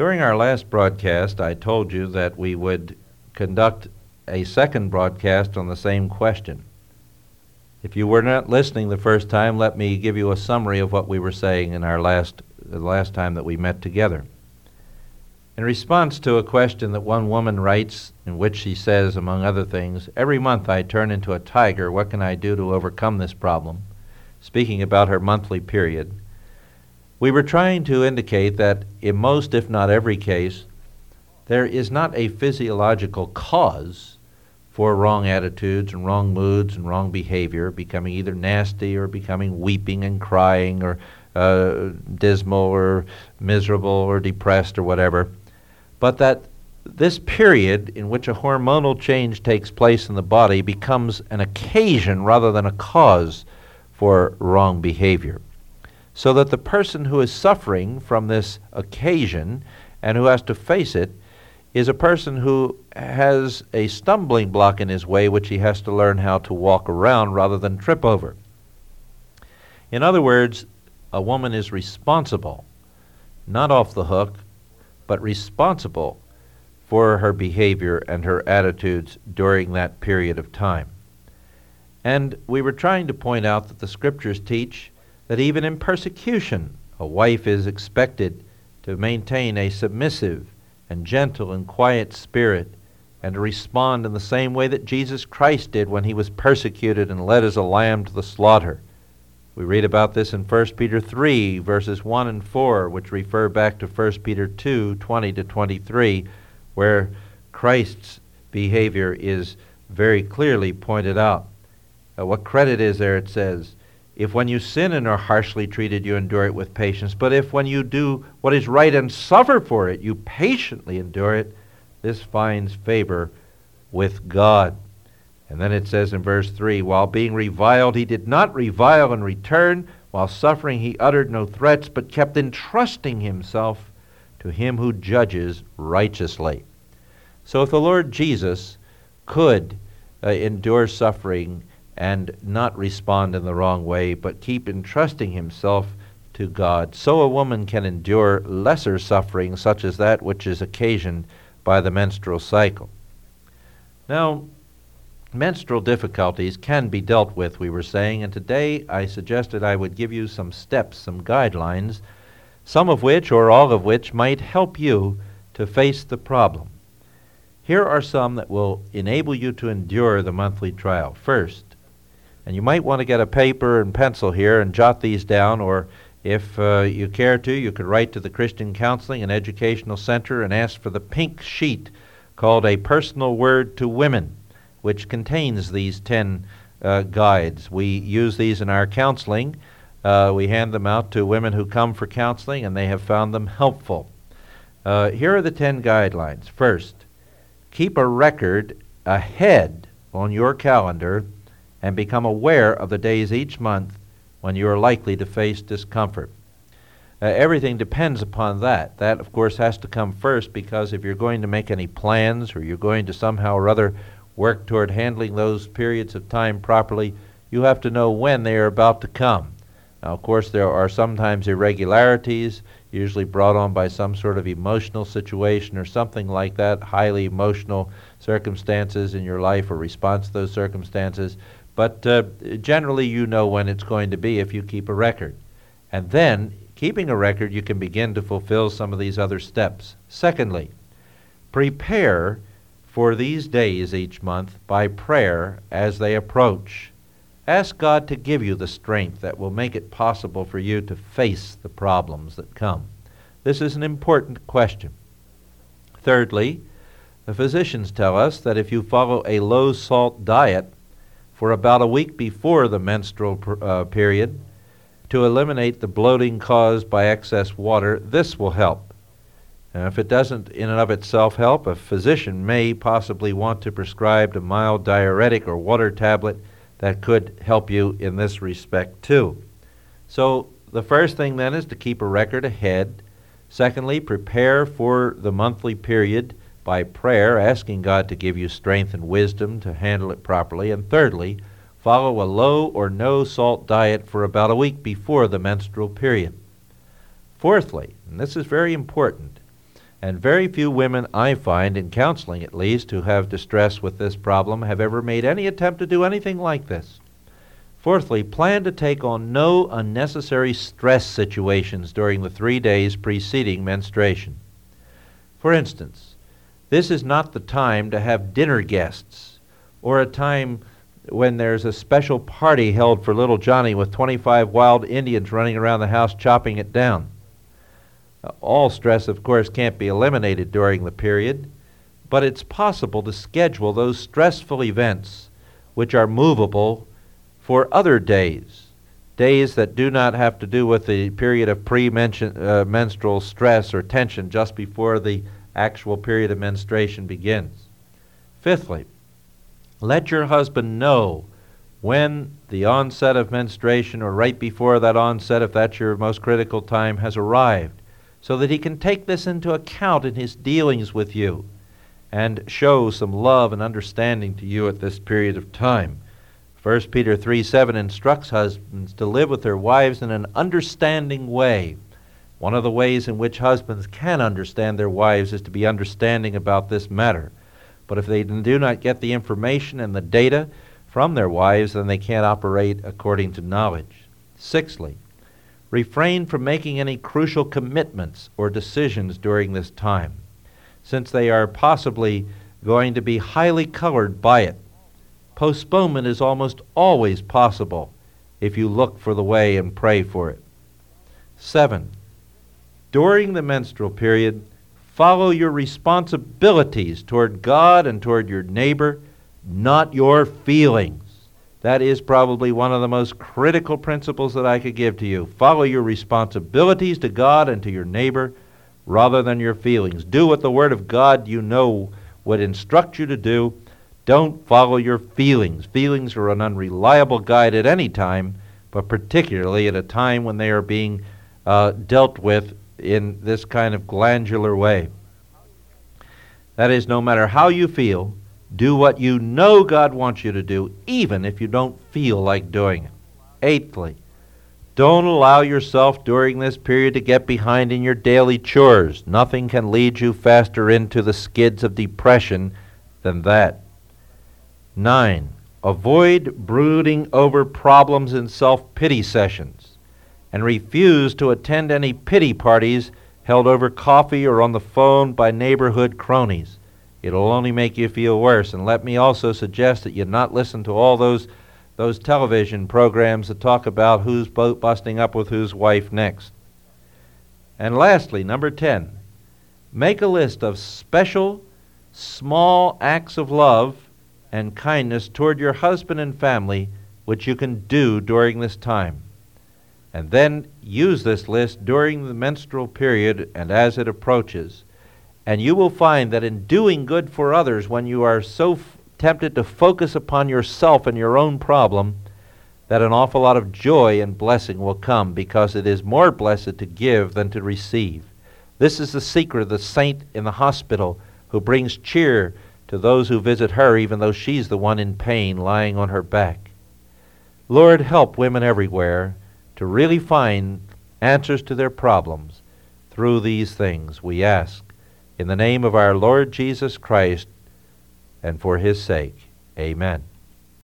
During our last broadcast, I told you that we would conduct a second broadcast on the same question. If you were not listening the first time, let me give you a summary of what we were saying in our last the last time that we met together. In response to a question that one woman writes, in which she says, among other things, Every month I turn into a tiger. What can I do to overcome this problem? Speaking about her monthly period, we were trying to indicate that in most, if not every case, there is not a physiological cause for wrong attitudes and wrong moods and wrong behavior, becoming either nasty or becoming weeping and crying or uh, dismal or miserable or depressed or whatever. But that this period in which a hormonal change takes place in the body becomes an occasion rather than a cause for wrong behavior so that the person who is suffering from this occasion and who has to face it is a person who has a stumbling block in his way which he has to learn how to walk around rather than trip over. In other words, a woman is responsible, not off the hook, but responsible for her behavior and her attitudes during that period of time. And we were trying to point out that the scriptures teach that even in persecution, a wife is expected to maintain a submissive and gentle and quiet spirit and to respond in the same way that Jesus Christ did when he was persecuted and led as a lamb to the slaughter. We read about this in 1 Peter 3, verses 1 and 4, which refer back to 1 Peter 2, 20 to 23, where Christ's behavior is very clearly pointed out. Uh, what credit is there, it says, if when you sin and are harshly treated, you endure it with patience. But if when you do what is right and suffer for it, you patiently endure it, this finds favor with God. And then it says in verse 3 While being reviled, he did not revile in return. While suffering, he uttered no threats, but kept entrusting himself to him who judges righteously. So if the Lord Jesus could uh, endure suffering and not respond in the wrong way, but keep entrusting himself to God. So a woman can endure lesser suffering, such as that which is occasioned by the menstrual cycle. Now, menstrual difficulties can be dealt with, we were saying, and today I suggested I would give you some steps, some guidelines, some of which, or all of which, might help you to face the problem. Here are some that will enable you to endure the monthly trial. First, and you might want to get a paper and pencil here and jot these down, or if uh, you care to, you could write to the Christian Counseling and Educational Center and ask for the pink sheet called A Personal Word to Women, which contains these 10 uh, guides. We use these in our counseling. Uh, we hand them out to women who come for counseling, and they have found them helpful. Uh, here are the 10 guidelines. First, keep a record ahead on your calendar and become aware of the days each month when you are likely to face discomfort. Uh, everything depends upon that. That, of course, has to come first because if you're going to make any plans or you're going to somehow or other work toward handling those periods of time properly, you have to know when they are about to come. Now, of course, there are sometimes irregularities, usually brought on by some sort of emotional situation or something like that, highly emotional circumstances in your life or response to those circumstances. But uh, generally, you know when it's going to be if you keep a record. And then, keeping a record, you can begin to fulfill some of these other steps. Secondly, prepare for these days each month by prayer as they approach. Ask God to give you the strength that will make it possible for you to face the problems that come. This is an important question. Thirdly, the physicians tell us that if you follow a low salt diet, for about a week before the menstrual pr- uh, period to eliminate the bloating caused by excess water. This will help. And if it doesn't in and of itself help, a physician may possibly want to prescribe a mild diuretic or water tablet that could help you in this respect too. So the first thing then is to keep a record ahead. Secondly, prepare for the monthly period by prayer, asking God to give you strength and wisdom to handle it properly. And thirdly, follow a low or no salt diet for about a week before the menstrual period. Fourthly, and this is very important, And very few women I find, in counseling at least, who have distress with this problem have ever made any attempt to do anything like this. Fourthly, plan to take on no unnecessary stress situations during the three days preceding menstruation. For instance, this is not the time to have dinner guests or a time when there's a special party held for little Johnny with 25 wild Indians running around the house chopping it down. All stress, of course, can't be eliminated during the period, but it's possible to schedule those stressful events which are movable for other days, days that do not have to do with the period of pre-menstrual uh, stress or tension just before the actual period of menstruation begins. Fifthly, let your husband know when the onset of menstruation or right before that onset, if that's your most critical time, has arrived so that he can take this into account in his dealings with you and show some love and understanding to you at this period of time. 1 Peter 3 7 instructs husbands to live with their wives in an understanding way. One of the ways in which husbands can understand their wives is to be understanding about this matter. But if they do not get the information and the data from their wives, then they can't operate according to knowledge. Sixthly, refrain from making any crucial commitments or decisions during this time, since they are possibly going to be highly colored by it. Postponement is almost always possible if you look for the way and pray for it. 7. During the menstrual period, follow your responsibilities toward God and toward your neighbor, not your feelings. That is probably one of the most critical principles that I could give to you. Follow your responsibilities to God and to your neighbor rather than your feelings. Do what the Word of God you know would instruct you to do. Don't follow your feelings. Feelings are an unreliable guide at any time, but particularly at a time when they are being uh, dealt with in this kind of glandular way. That is, no matter how you feel, do what you know God wants you to do, even if you don't feel like doing it. Eighthly, don't allow yourself during this period to get behind in your daily chores. Nothing can lead you faster into the skids of depression than that. Nine, avoid brooding over problems in self pity sessions and refuse to attend any pity parties held over coffee or on the phone by neighborhood cronies. It'll only make you feel worse. And let me also suggest that you not listen to all those those television programs that talk about who's busting up with whose wife next. And lastly, number 10, make a list of special small acts of love and kindness toward your husband and family which you can do during this time. And then use this list during the menstrual period and as it approaches and you will find that in doing good for others, when you are so f- tempted to focus upon yourself and your own problem, that an awful lot of joy and blessing will come because it is more blessed to give than to receive. This is the secret of the saint in the hospital who brings cheer to those who visit her, even though she's the one in pain lying on her back. Lord, help women everywhere to really find answers to their problems through these things, we ask. In the name of our Lord Jesus Christ and for his sake, amen.